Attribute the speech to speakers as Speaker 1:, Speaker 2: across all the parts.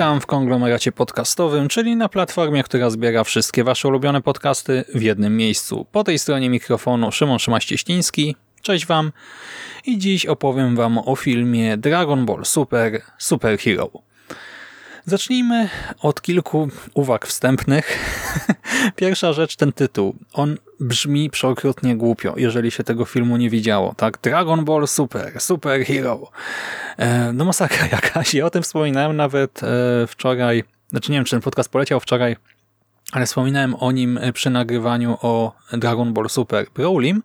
Speaker 1: Witam w konglomeracie podcastowym, czyli na platformie, która zbiera wszystkie Wasze ulubione podcasty w jednym miejscu. Po tej stronie mikrofonu Szymon Szymaścieściński. Cześć Wam i dziś opowiem Wam o filmie Dragon Ball Super Super Hero. Zacznijmy od kilku uwag wstępnych. Pierwsza rzecz, ten tytuł. On brzmi przeokrutnie głupio, jeżeli się tego filmu nie widziało. Tak, Dragon Ball Super, Super Hero. E, no masakra jakaś. Ja o tym wspominałem nawet e, wczoraj, znaczy nie wiem, czy ten podcast poleciał wczoraj, ale wspominałem o nim przy nagrywaniu o Dragon Ball Super Brawlim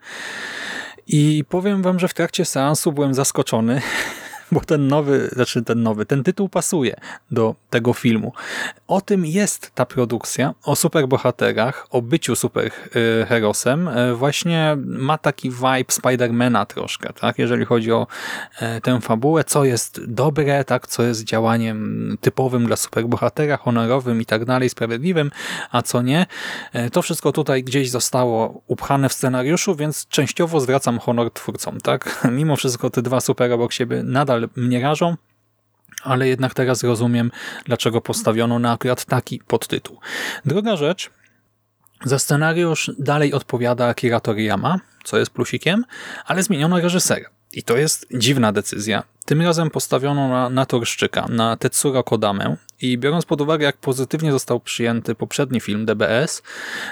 Speaker 1: i powiem wam, że w trakcie seansu byłem zaskoczony, bo ten nowy, znaczy ten nowy, ten tytuł pasuje do tego filmu. O tym jest ta produkcja, o superbohaterach, o byciu superherosem. Właśnie ma taki vibe Spidermana troszkę, tak? jeżeli chodzi o e, tę fabułę, co jest dobre, tak? co jest działaniem typowym dla superbohatera, honorowym i tak dalej, sprawiedliwym, a co nie. E, to wszystko tutaj gdzieś zostało upchane w scenariuszu, więc częściowo zwracam honor twórcom. tak? Mimo wszystko te dwa super obok siebie nadal mnie rażą, ale jednak teraz rozumiem, dlaczego postawiono na akurat taki podtytuł. Druga rzecz, za scenariusz dalej odpowiada Akira Toriyama, co jest plusikiem, ale zmieniono reżysera. I to jest dziwna decyzja. Tym razem postawiono na naturszczyka, na Tetsuro Kodamę i biorąc pod uwagę, jak pozytywnie został przyjęty poprzedni film DBS,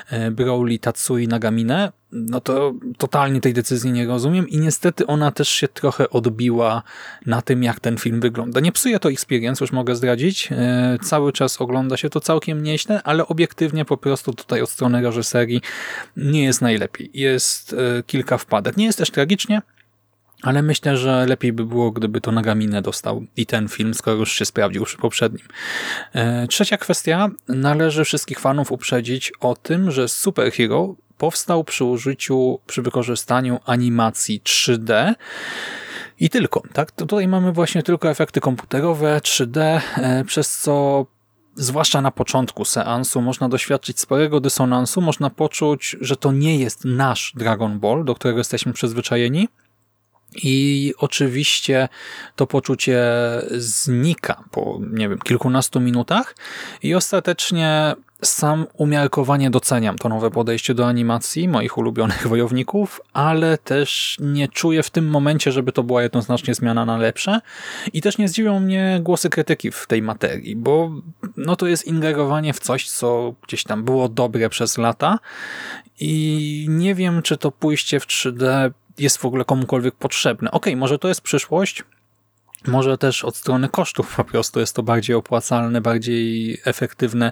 Speaker 1: e, Broly Tatsui Nagamine, no to totalnie tej decyzji nie rozumiem i niestety ona też się trochę odbiła na tym, jak ten film wygląda. Nie psuje to experience, już mogę zdradzić. E, cały czas ogląda się to całkiem nieźle, ale obiektywnie po prostu tutaj od strony reżyserii nie jest najlepiej. Jest e, kilka wpadek. Nie jest też tragicznie, ale myślę, że lepiej by było, gdyby to Nagaminę dostał i ten film, skoro już się sprawdził przy poprzednim. E, trzecia kwestia. Należy wszystkich fanów uprzedzić o tym, że Super Hero powstał przy użyciu, przy wykorzystaniu animacji 3D i tylko. Tak? Tutaj mamy właśnie tylko efekty komputerowe 3D, e, przez co zwłaszcza na początku seansu, można doświadczyć sporego dysonansu, można poczuć, że to nie jest nasz Dragon Ball, do którego jesteśmy przyzwyczajeni, i oczywiście to poczucie znika po, nie wiem, kilkunastu minutach. I ostatecznie sam umiarkowanie doceniam to nowe podejście do animacji moich ulubionych wojowników, ale też nie czuję w tym momencie, żeby to była jednoznacznie zmiana na lepsze. I też nie zdziwią mnie głosy krytyki w tej materii, bo no to jest ingerowanie w coś, co gdzieś tam było dobre przez lata. I nie wiem, czy to pójście w 3D jest w ogóle komukolwiek potrzebne. Ok, może to jest przyszłość, może też od strony kosztów po prostu jest to bardziej opłacalne, bardziej efektywne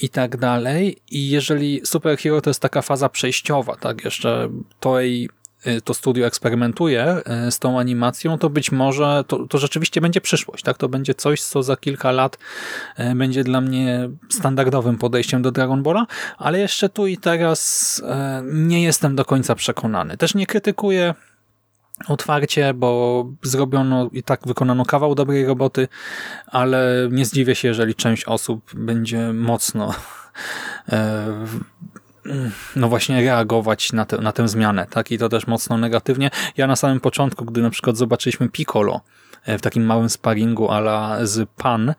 Speaker 1: i tak dalej. I jeżeli Super Hero to jest taka faza przejściowa, tak, jeszcze tej to studio eksperymentuje y, z tą animacją, to być może to, to rzeczywiście będzie przyszłość. tak? To będzie coś, co za kilka lat y, będzie dla mnie standardowym podejściem do Dragon Balla, ale jeszcze tu i teraz nie jestem do końca przekonany. Też nie krytykuję otwarcie, bo zrobiono i tak wykonano kawał dobrej roboty, ale nie zdziwię się, jeżeli część osób będzie mocno no właśnie reagować na, te, na tę zmianę, tak? I to też mocno negatywnie. Ja na samym początku, gdy na przykład zobaczyliśmy Piccolo e, w takim małym sparingu ala z Pan,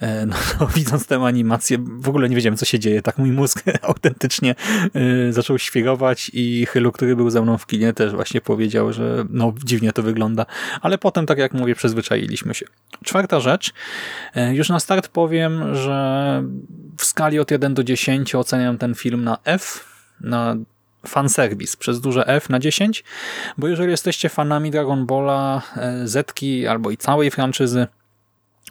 Speaker 1: e, no to widząc tę animację, w ogóle nie wiedziałem, co się dzieje. Tak mój mózg autentycznie e, zaczął świrować i Chylu, który był ze mną w kinie, też właśnie powiedział, że no dziwnie to wygląda. Ale potem, tak jak mówię, przyzwyczailiśmy się. Czwarta rzecz. Już na start powiem, że skali od 1 do 10 oceniam ten film na F, na fanserwis przez duże F na 10, bo jeżeli jesteście fanami Dragon Balla, e, Zetki albo i całej franczyzy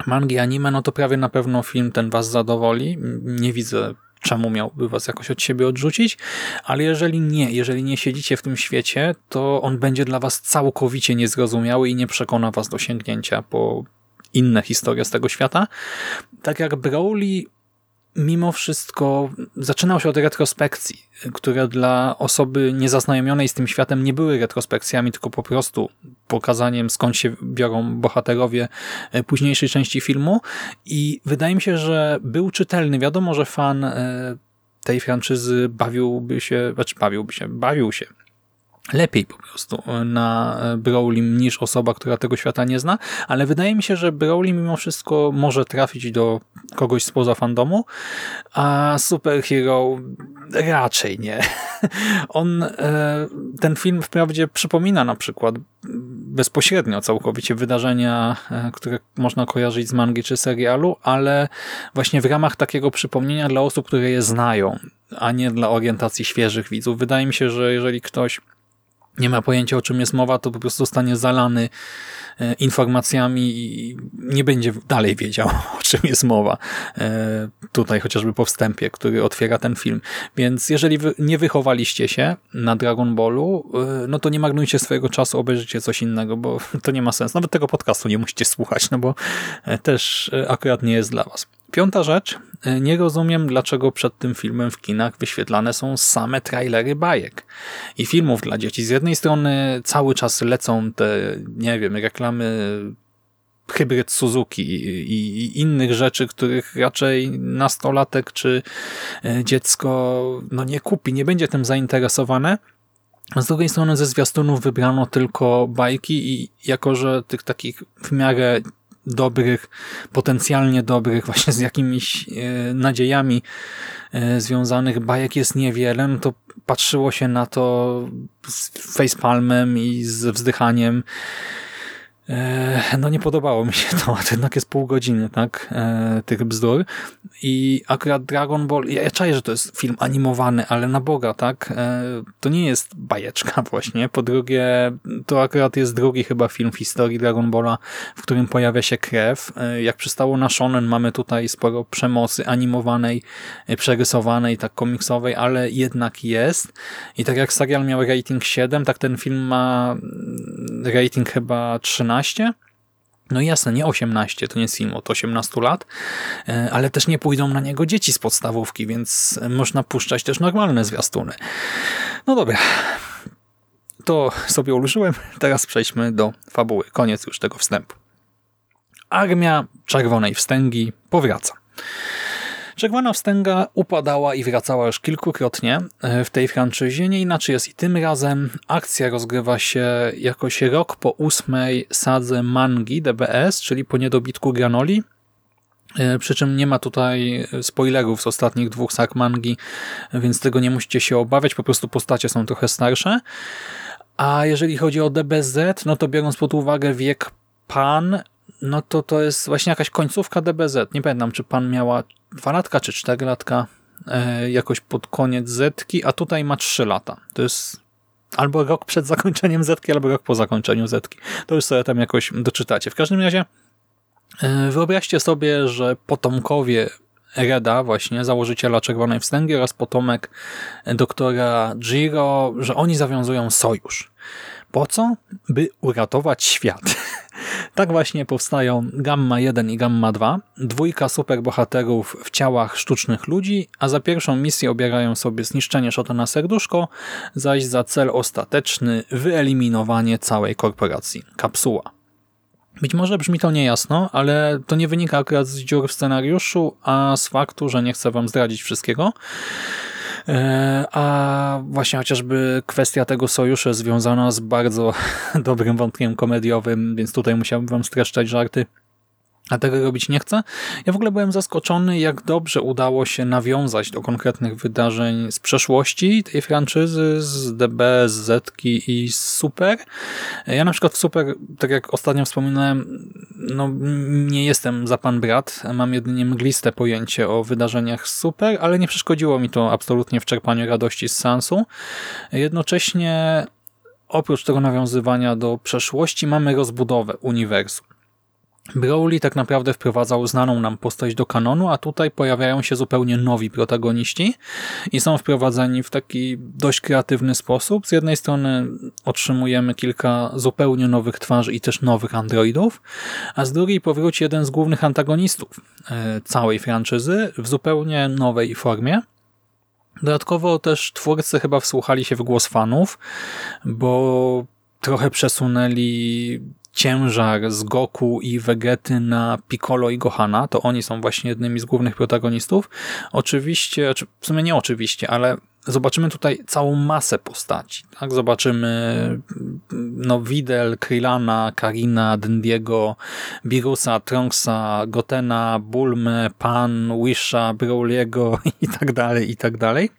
Speaker 1: mangi anime, no to prawie na pewno film ten was zadowoli. Nie widzę czemu miałby was jakoś od siebie odrzucić, ale jeżeli nie, jeżeli nie siedzicie w tym świecie, to on będzie dla was całkowicie niezrozumiały i nie przekona was do sięgnięcia po inne historie z tego świata. Tak jak Broly mimo wszystko zaczynał się od retrospekcji, które dla osoby niezaznajomionej z tym światem nie były retrospekcjami, tylko po prostu pokazaniem skąd się biorą bohaterowie e, późniejszej części filmu i wydaje mi się, że był czytelny. Wiadomo, że fan e, tej franczyzy bawiłby się, znaczy bawiłby się, bawił się lepiej po prostu na Brawlim niż osoba, która tego świata nie zna, ale wydaje mi się, że Brawli mimo wszystko może trafić do kogoś spoza fandomu, a Superhero raczej nie. On, e, ten film wprawdzie przypomina na przykład bezpośrednio całkowicie wydarzenia, e, które można kojarzyć z mangi czy serialu, ale właśnie w ramach takiego przypomnienia dla osób, które je znają, a nie dla orientacji świeżych widzów. Wydaje mi się, że jeżeli ktoś nie ma pojęcia o czym jest mowa, to po prostu zostanie zalany e, informacjami i nie będzie dalej wiedział o czym jest mowa. E, tutaj chociażby po wstępie, który otwiera ten film. Więc jeżeli nie wychowaliście się na Dragon Ballu, e, no to nie marnujcie swojego czasu, obejrzyjcie coś innego, bo to nie ma sensu. Nawet tego podcastu nie musicie słuchać, no bo też akurat nie jest dla was. Piąta rzecz. E, nie rozumiem, dlaczego przed tym filmem w kinach wyświetlane są same trailery bajek i filmów dla dzieci. Z jednej strony cały czas lecą te, nie wiem, reklamy hybryd Suzuki i innych rzeczy, których raczej nastolatek czy e, dziecko no nie kupi, nie będzie tym zainteresowane. Z drugiej strony ze zwiastunów wybrano tylko bajki i jako, że tych takich w miarę dobrych, potencjalnie dobrych, właśnie z jakimiś e, nadziejami e, związanych. Bajek jest niewiele, no to patrzyło się na to z facepalmem i z wzdychaniem no nie podobało mi się to, to jednak jest pół godziny, tak, e, tych bzdur. I akurat Dragon Ball, ja, ja czaję, że to jest film animowany, ale na Boga, tak, e, to nie jest bajeczka właśnie, po drugie, to akurat jest drugi chyba film w historii Dragon Balla, w którym pojawia się krew, jak przystało na shonen, mamy tutaj sporo przemocy animowanej, przerysowanej, tak komiksowej, ale jednak jest. I tak jak serial miał rating 7, tak ten film ma rating chyba 13, 18. No jasne, nie 18, to nie jest film od 18 lat, e, ale też nie pójdą na niego dzieci z podstawówki, więc można puszczać też normalne zwiastuny. No dobra, to sobie ułożyłem. Teraz przejdźmy do fabuły. Koniec już tego wstępu. Armia Czerwonej Wstęgi powraca. Czerwona Wstęga upadała i wracała już kilkukrotnie e, w tej franczyzie. Nie inaczej jest i tym razem. Akcja rozgrywa się jakoś rok po ósmej sadze mangi DBS, czyli po niedobitku granoli. E, przy czym nie ma tutaj spoilerów z ostatnich dwóch sag mangi, więc tego nie musicie się obawiać, po prostu postacie są trochę starsze. A jeżeli chodzi o DBZ, no to biorąc pod uwagę wiek pan, no to to jest właśnie jakaś końcówka DBZ. Nie pamiętam, czy pan miała dwa latka, czy cztery latka e, jakoś pod koniec Zetki, a tutaj ma trzy lata. To jest albo rok przed zakończeniem Zetki, albo rok po zakończeniu Zetki. To już sobie tam jakoś doczytacie. W każdym razie e, wyobraźcie sobie, że potomkowie Reda, właśnie założyciela Czerwonej Wstęgi oraz potomek doktora Giro, że oni zawiązują sojusz. Po co? By uratować świat. Tak właśnie powstają Gamma 1 i Gamma 2, dwójka superbohaterów w ciałach sztucznych ludzi, a za pierwszą misję obierają sobie zniszczenie Szotana Serduszko, zaś za cel ostateczny wyeliminowanie całej korporacji. Kapsuła. Być może brzmi to niejasno, ale to nie wynika akurat z dziur w scenariuszu, a z faktu, że nie chcę wam zdradzić wszystkiego. E, a właśnie chociażby kwestia tego sojuszu związana z bardzo dobrym wątkiem komediowym, więc tutaj musiałbym wam streszczać żarty a tego robić nie chcę. Ja w ogóle byłem zaskoczony, jak dobrze udało się nawiązać do konkretnych wydarzeń z przeszłości tej franczyzy, z DB, z Zetki i z Super. Ja na przykład w Super, tak jak ostatnio wspominałem, no nie jestem za pan brat, mam jedynie mgliste pojęcie o wydarzeniach z Super, ale nie przeszkodziło mi to absolutnie w czerpaniu radości z sensu. Jednocześnie oprócz tego nawiązywania do przeszłości mamy rozbudowę uniwersum. Broly tak naprawdę wprowadzał znaną nam postać do kanonu, a tutaj pojawiają się zupełnie nowi protagoniści i są wprowadzeni w taki dość kreatywny sposób. Z jednej strony otrzymujemy kilka zupełnie nowych twarzy i też nowych androidów, a z drugiej powróci jeden z głównych antagonistów e, całej franczyzy w zupełnie nowej formie. Dodatkowo też twórcy chyba wsłuchali się w głos fanów, bo trochę przesunęli ciężar z Goku i Vegety na Piccolo i Gohana, to oni są właśnie jednymi z głównych protagonistów. Oczywiście, znaczy, w sumie nie oczywiście, ale zobaczymy tutaj całą masę postaci. Tak? Zobaczymy no, Videl, Krillana, Karina, Dendiego, Birusa, Tronksa, Gotena, Bulmę, Pan, Wisha, Broly'ego i tak dalej, i tak dalej.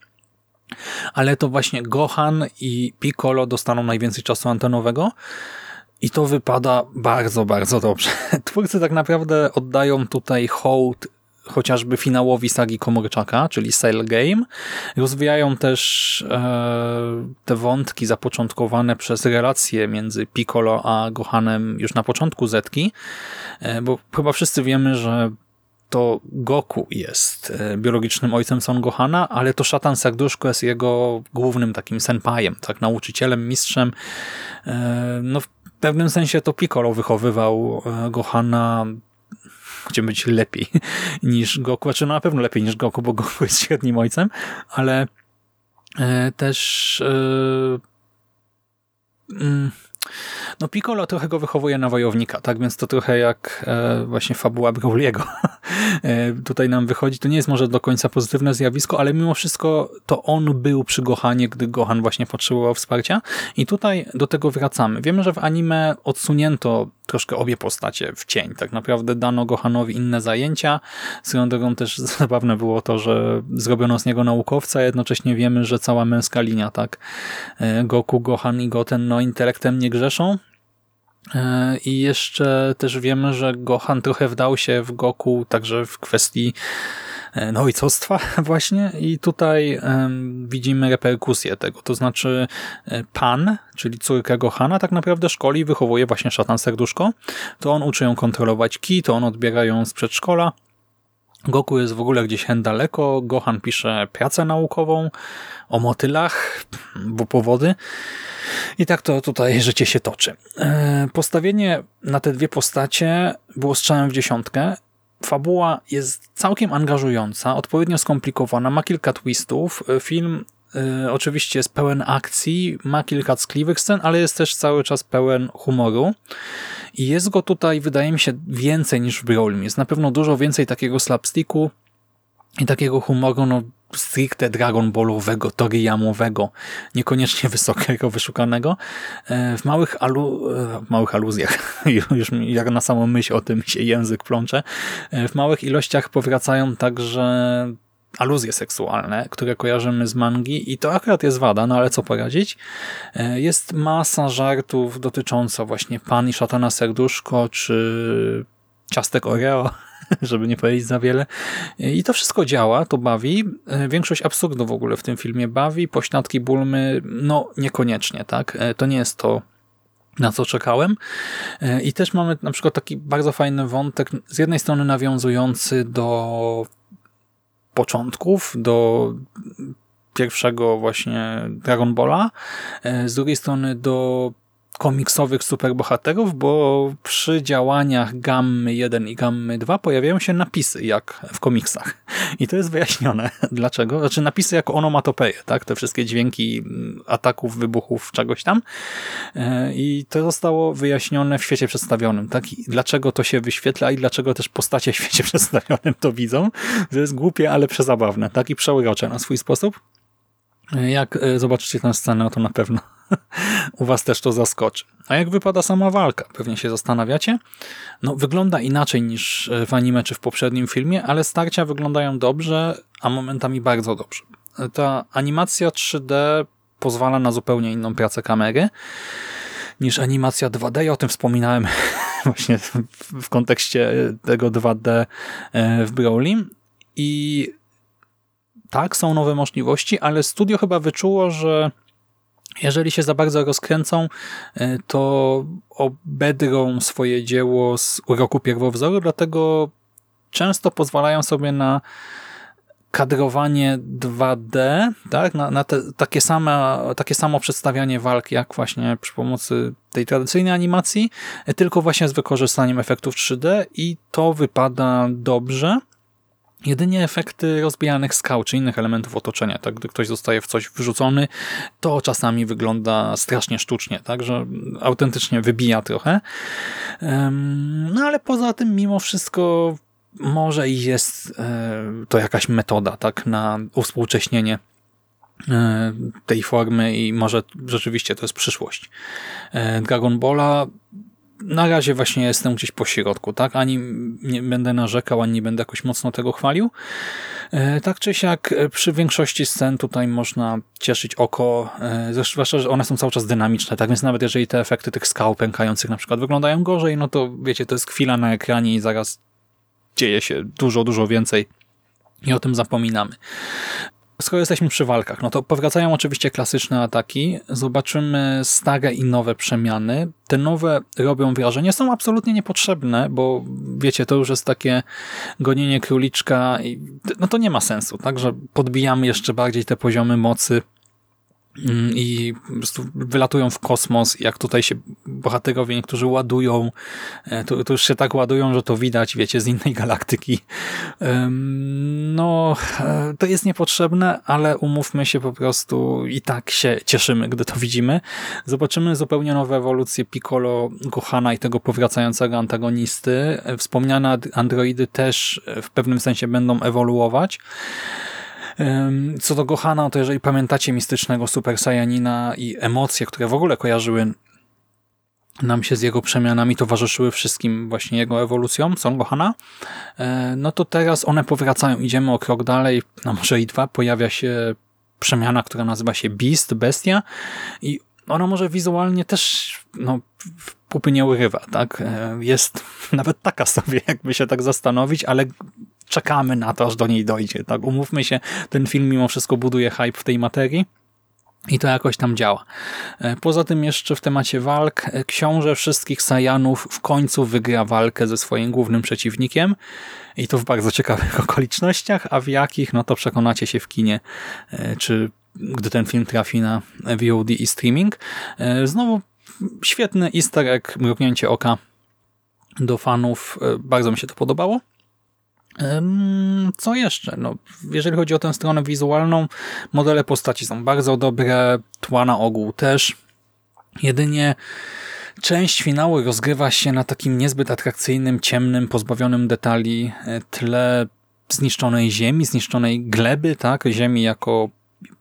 Speaker 1: Ale to właśnie Gohan i Piccolo dostaną najwięcej czasu antenowego, i to wypada bardzo, bardzo dobrze. Twórcy tak naprawdę oddają tutaj hołd chociażby finałowi sagi Komorczaka, czyli Cell Game. Rozwijają też e, te wątki zapoczątkowane przez relacje między Piccolo a Gohanem już na początku Zetki, e, bo chyba wszyscy wiemy, że to Goku jest e, biologicznym ojcem Son Gohana, ale to Szatan Serduszko jest jego głównym takim senpajem, tak, nauczycielem, mistrzem. E, no w pewnym sensie to Piccolo wychowywał e, Gohana gdzie być lepiej niż Goku, znaczy no na pewno lepiej niż Goku, bo Goku jest średnim ojcem, ale e, też yy, yy, no Piccolo trochę go wychowuje na wojownika, tak więc to trochę jak e, właśnie fabuła Brawliego. e, tutaj nam wychodzi, to nie jest może do końca pozytywne zjawisko, ale mimo wszystko to on był przy Gohanie, gdy Gohan właśnie potrzebował wsparcia i tutaj do tego wracamy. Wiemy, że w anime odsunięto troszkę obie postacie w cień. Tak naprawdę dano Gohanowi inne zajęcia. Swoją drogą też zabawne było to, że zrobiono z niego naukowca, jednocześnie wiemy, że cała męska linia, tak, e, Goku, Gohan i Goten, no intelektem nie grzeszą, E, I jeszcze też wiemy, że Gohan trochę wdał się w Goku także w kwestii e, no ojcostwa właśnie. I tutaj um, widzimy reperkusję tego, to znaczy e, Pan, czyli córka Gohana tak naprawdę szkoli i wychowuje właśnie szatan serduszko, to on uczy ją kontrolować ki, to on odbiera ją z przedszkola, Goku jest w ogóle gdzieś hen daleko, Gohan pisze pracę naukową o motylach, bo powody. I tak to tutaj życie się toczy. E, postawienie na te dwie postacie było strzałem w dziesiątkę. Fabuła jest całkiem angażująca, odpowiednio skomplikowana, ma kilka twistów. E, film y, oczywiście jest pełen akcji, ma kilka ckliwych scen, ale jest też cały czas pełen humoru. I jest go tutaj, wydaje mi się, więcej niż w Brawlim. Jest na pewno dużo więcej takiego slapsticku i takiego humoru, no stricte Dragon Ballowego, Toriyamowego, niekoniecznie wysokiego, wyszukanego. E, w małych, alu, e, w małych aluzjach, już jak na samą myśl o tym się język plącze, w małych ilościach powracają także aluzje seksualne, które kojarzymy z mangi i to akurat jest wada, no ale co poradzić. Jest masa żartów dotycząca właśnie Pan i Szatana Serduszko, czy ciastek Oreo, żeby nie powiedzieć za wiele. I to wszystko działa, to bawi. Większość absurdu w ogóle w tym filmie bawi. Pośladki Bulmy, no niekoniecznie, tak? To nie jest to na co czekałem. I też mamy na przykład taki bardzo fajny wątek, z jednej strony nawiązujący do początków, do pierwszego właśnie Dragon Balla, z drugiej strony do komiksowych superbohaterów, bo przy działaniach Gammy 1 i Gammy 2 pojawiają się napisy, jak w komiksach. I to jest wyjaśnione. Dlaczego? Znaczy napisy jako onomatopeje, tak? Te wszystkie dźwięki ataków, wybuchów, czegoś tam. E, I to zostało wyjaśnione w świecie przedstawionym, tak? I dlaczego to się wyświetla i dlaczego też postacie w świecie przedstawionym to widzą. To jest głupie, ale przezabawne, tak? I przeurocze na swój sposób. E, jak e, zobaczycie tę scenę, to na pewno u was też to zaskoczy. A jak wypada sama walka? Pewnie się zastanawiacie. No, wygląda inaczej niż w anime czy w poprzednim filmie, ale starcia wyglądają dobrze, a momentami bardzo dobrze. Ta animacja 3D pozwala na zupełnie inną pracę kamery niż animacja 2D. Ja o tym wspominałem właśnie w kontekście tego 2D e, w Broly. I tak, są nowe możliwości, ale studio chyba wyczuło, że Jeżeli się za bardzo rozkręcą, e, to obedrą swoje dzieło z uroku pierwowzoru, dlatego często pozwalają sobie na kadrowanie 2D, tak? na, na te, takie, same, takie samo przedstawianie walk, jak właśnie przy pomocy tej tradycyjnej animacji, tylko właśnie z wykorzystaniem efektów 3D i to wypada dobrze. Jedynie efekty rozbijanych skał czy innych elementów otoczenia, tak, gdy ktoś zostaje w coś wrzucony, to czasami wygląda strasznie sztucznie, tak, że autentycznie wybija trochę. No ale poza tym mimo wszystko może i jest e, to jakaś metoda tak, na uwspółcześnienie e, tej formy i może rzeczywiście to jest przyszłość. E, Dragon Balla na razie właśnie jestem gdzieś po środku, tak? Ani nie będę narzekał, ani nie będę jakoś mocno tego chwalił. Tak czy siak przy większości scen tutaj można cieszyć oko, zwłaszcza, że one są cały czas dynamiczne, tak więc nawet jeżeli te efekty tych skał pękających na przykład wyglądają gorzej, no to wiecie, to jest chwila na ekranie i zaraz dzieje się dużo, dużo więcej i o tym zapominamy. Skoro jesteśmy przy walkach, no to powracają oczywiście klasyczne ataki. Zobaczymy stare i nowe przemiany. Te nowe robią wrażenie, są absolutnie niepotrzebne, bo wiecie, to już jest takie gonienie króliczka i no to nie ma sensu, tak, że podbijamy jeszcze bardziej te poziomy mocy i po prostu wylatują w kosmos, jak tutaj się bohaterowie niektórzy ładują, e, to, to, już się tak ładują, że to widać, wiecie, z innej galaktyki. No, e, to jest niepotrzebne, ale umówmy się po prostu i tak się cieszymy, gdy to widzimy. Zobaczymy zupełnie nowe ewolucje Piccolo, Gohana i tego powracającego antagonisty. E, wspomniane androidy też w pewnym sensie będą ewoluować. Co do Gohana, to jeżeli pamiętacie mistycznego Super Saiyanina i emocje, które w ogóle kojarzyły nam się z jego przemianami towarzyszyły wszystkim właśnie jego ewolucjom, Son Gohana, e, no to teraz one powracają. Idziemy o krok dalej, no może i dwa, pojawia się przemiana, która nazywa się Beast, Bestia i ona może wizualnie też no, pupy nie urywa, tak? E, jest nawet taka sobie, jakby się tak zastanowić, ale czekamy na to, aż do niej dojdzie. Tak, umówmy się, ten film mimo wszystko buduje hype w tej materii. I to jakoś tam działa. E, poza tym jeszcze w temacie walk, e, książę wszystkich Sajanów w końcu wygra walkę ze swoim głównym przeciwnikiem i to w bardzo ciekawych okolicznościach, a w jakich, no to przekonacie się w kinie, e, czy gdy ten film trafi na VOD i streaming. Znowu świetny easter egg, mrugnięcie oka do fanów, bardzo mi się to podobało. Co jeszcze? No, jeżeli chodzi o tę stronę wizualną, modele postaci są bardzo dobre, tła na ogół też. Jedynie część finału rozgrywa się na takim niezbyt atrakcyjnym, ciemnym, pozbawionym detali e, tle zniszczonej ziemi, zniszczonej gleby, tak? Ziemi jako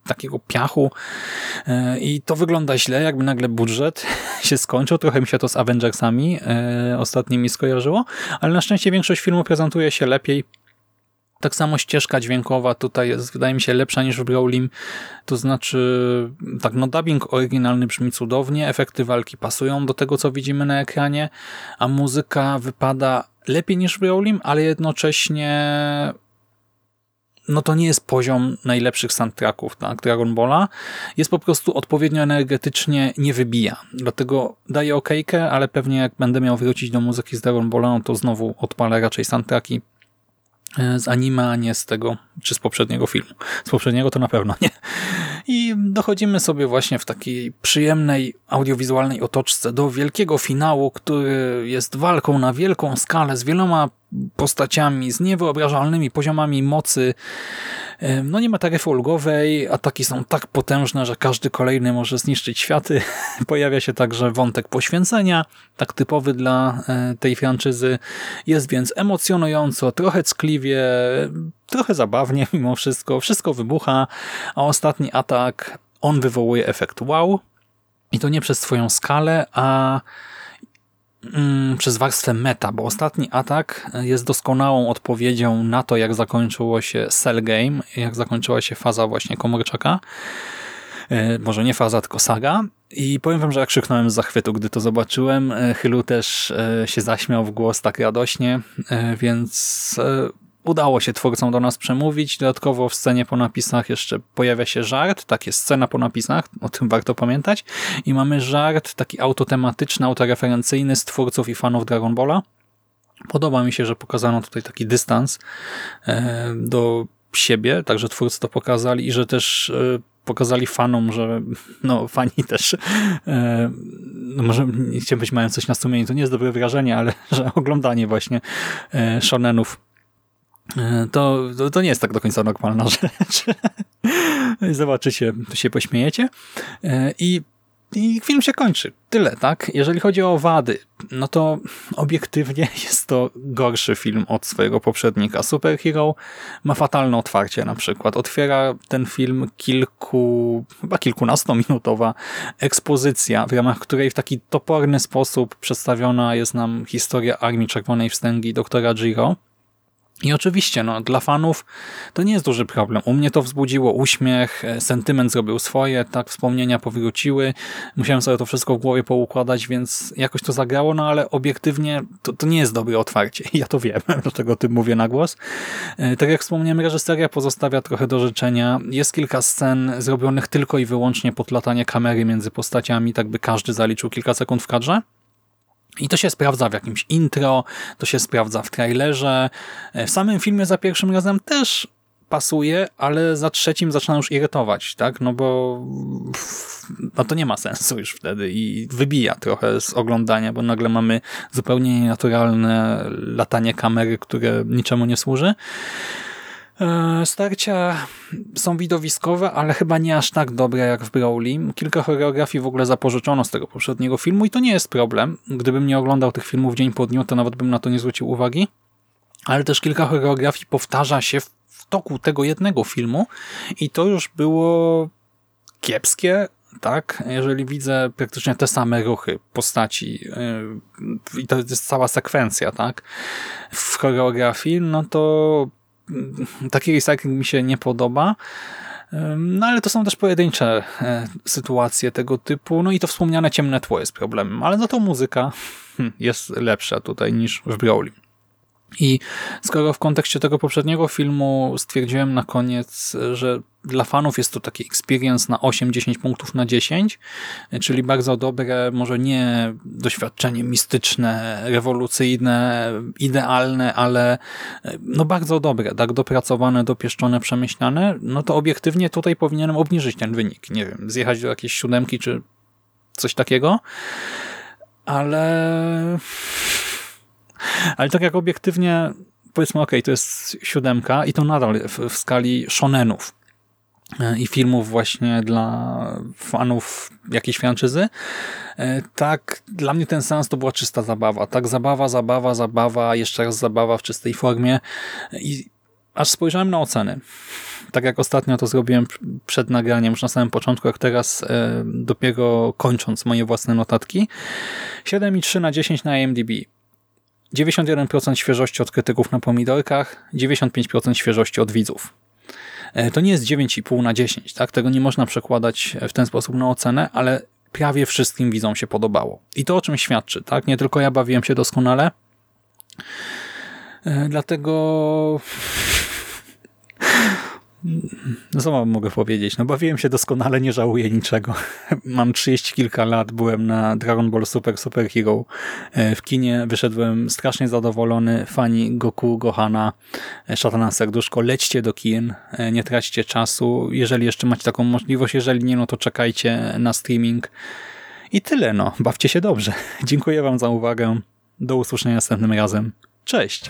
Speaker 1: takiego piachu e, i to wygląda źle, jakby nagle budżet się skończył. Trochę mi się to z Avengersami e, ostatnimi skojarzyło, ale na szczęście większość filmu prezentuje się lepiej. Tak samo ścieżka dźwiękowa tutaj jest, wydaje mi się, lepsza niż w Brawlim. To znaczy, tak, no dubbing oryginalny brzmi cudownie, efekty walki pasują do tego, co widzimy na ekranie, a muzyka wypada lepiej niż w Brawlim, ale jednocześnie no to nie jest poziom najlepszych soundtracków tak, Dragon Balla. Jest po prostu odpowiednio energetycznie nie wybija. Dlatego daję okejkę, ale pewnie jak będę miał wrócić do muzyki z Dragon Balla, no to znowu odpalę raczej soundtracki z anime, a nie z tego, czy z poprzedniego filmu. Z poprzedniego to na pewno nie. I dochodzimy sobie właśnie w takiej przyjemnej audiowizualnej otoczce do wielkiego finału, który jest walką na wielką skalę z wieloma postaciami, z niewyobrażalnymi poziomami mocy. No nie ma taryfy ulgowej, ataki są tak potężne, że każdy kolejny może zniszczyć światy. Pojawia się także wątek poświęcenia, tak typowy dla e, tej franczyzy. Jest więc emocjonująco, trochę ckliwie, trochę zabawnie mimo wszystko. Wszystko wybucha, a ostatni atak, on wywołuje efekt wow. I to nie przez swoją skalę, a przez warstwę meta, bo ostatni atak jest doskonałą odpowiedzią na to, jak zakończyło się Cell Game, jak zakończyła się faza właśnie Komorczaka. E, może nie faza, tylko saga. I powiem wam, że jak krzyknąłem z zachwytu, gdy to zobaczyłem. E, Hylu też e, się zaśmiał w głos tak radośnie, więc udało się twórcom do nas przemówić. Dodatkowo w scenie po napisach jeszcze pojawia się żart, takie scena po napisach, o tym warto pamiętać. I mamy żart taki autotematyczny, autoreferencyjny z twórców i fanów Dragon Balla. Podoba mi się, że pokazano tutaj taki dystans e, do siebie, także twórcy to pokazali i że też e, pokazali fanom, że no fani też e, no może nie być mają coś na sumieniu, to nie jest dobre wrażenie, ale że oglądanie właśnie shonenów to, to, to nie jest tak do końca normalna rzecz. Zobaczycie, to się pośmiejecie. I i film się kończy. Tyle, tak? Jeżeli chodzi o wady, no to obiektywnie jest to gorszy film od swojego poprzednika. Superhero ma fatalne otwarcie na przykład. Otwiera ten film kilku, chyba kilkunastominutowa ekspozycja, w ramach której w taki toporny sposób przedstawiona jest nam historia Armii Czerwonej Wstęgi doktora Giro i oczywiście, no, dla fanów to nie jest duży problem. U mnie to wzbudziło uśmiech, e, sentyment zrobił swoje, tak, wspomnienia powróciły. Musiałem sobie to wszystko w głowie poukładać, więc jakoś to zagrało, no ale obiektywnie to, to nie jest dobre otwarcie. Ja to wiem, dlatego o tym mówię na głos. E, tak jak wspomniałem, reżyseria pozostawia trochę do życzenia. Jest kilka scen zrobionych tylko i wyłącznie pod latanie kamery między postaciami, tak by każdy zaliczył kilka sekund w kadrze. I to się sprawdza w jakimś intro, to się sprawdza w trailerze. E, w samym filmie za pierwszym razem też pasuje, ale za trzecim zaczyna już irytować, tak? No bo no to nie ma sensu już wtedy i wybija trochę z oglądania, bo nagle mamy zupełnie nienaturalne latanie kamery, które niczemu nie służy. E, starcia są widowiskowe, ale chyba nie aż tak dobre jak w Brawli. Kilka choreografii w ogóle zapożyczono z tego poprzedniego filmu i to nie jest problem. Gdybym nie oglądał tych filmów dzień po dniu, to nawet bym na to nie zwrócił uwagi. Ale też kilka choreografii powtarza się w toku tego jednego filmu i to już było kiepskie, tak? Jeżeli widzę praktycznie te same ruchy postaci yy, i to jest cała sekwencja, tak? W choreografii, no to taki recycling mi się nie podoba. No ale to są też pojedyncze e, sytuacje tego typu. No i to wspomniane ciemne tło jest problemem. Ale za to muzyka hm, jest lepsza tutaj niż w Brawli. I skoro w kontekście tego poprzedniego filmu stwierdziłem na koniec, że dla fanów jest to taki experience na 8-10 punktów na 10, czyli bardzo dobre, może nie doświadczenie mistyczne, rewolucyjne, idealne, ale no bardzo dobre, tak dopracowane, dopieszczone, przemyślane, no to obiektywnie tutaj powinienem obniżyć ten wynik. Nie wiem, zjechać do jakiejś siódemki czy coś takiego, ale ale tak jak obiektywnie powiedzmy, ok, to jest siódemka i to nadal w, w skali shonenów e, i filmów właśnie dla fanów jakiejś franczyzy. E, tak, dla mnie ten sens to była czysta zabawa. Tak, zabawa, zabawa, zabawa, jeszcze raz zabawa w czystej formie i aż spojrzałem na oceny. Tak jak ostatnio to zrobiłem przed nagraniem, już na samym początku, jak teraz e, dopiero kończąc moje własne notatki. 7,3 na 10 na IMDb. 91% świeżości od krytyków na pomidorkach, 95% świeżości od widzów. E, to nie jest 9,5 na 10, tak? Tego nie można przekładać w ten sposób na ocenę, ale prawie wszystkim widzom się podobało. I to o czym świadczy, tak? Nie tylko ja bawiłem się doskonale. E, dlatego no co mogę powiedzieć? No bawiłem się doskonale, nie żałuję niczego. Mam 30 kilka lat, byłem na Dragon Ball Super Super Hero e, w kinie, wyszedłem strasznie zadowolony. Fani Goku, Gohana, e, Szatana Serduszko, lećcie do kin, e, nie traćcie czasu. Jeżeli jeszcze macie taką możliwość, jeżeli nie, no to czekajcie na streaming. I tyle, no. Bawcie się dobrze. Dziękuję wam za uwagę. Do usłyszenia następnym razem. Cześć!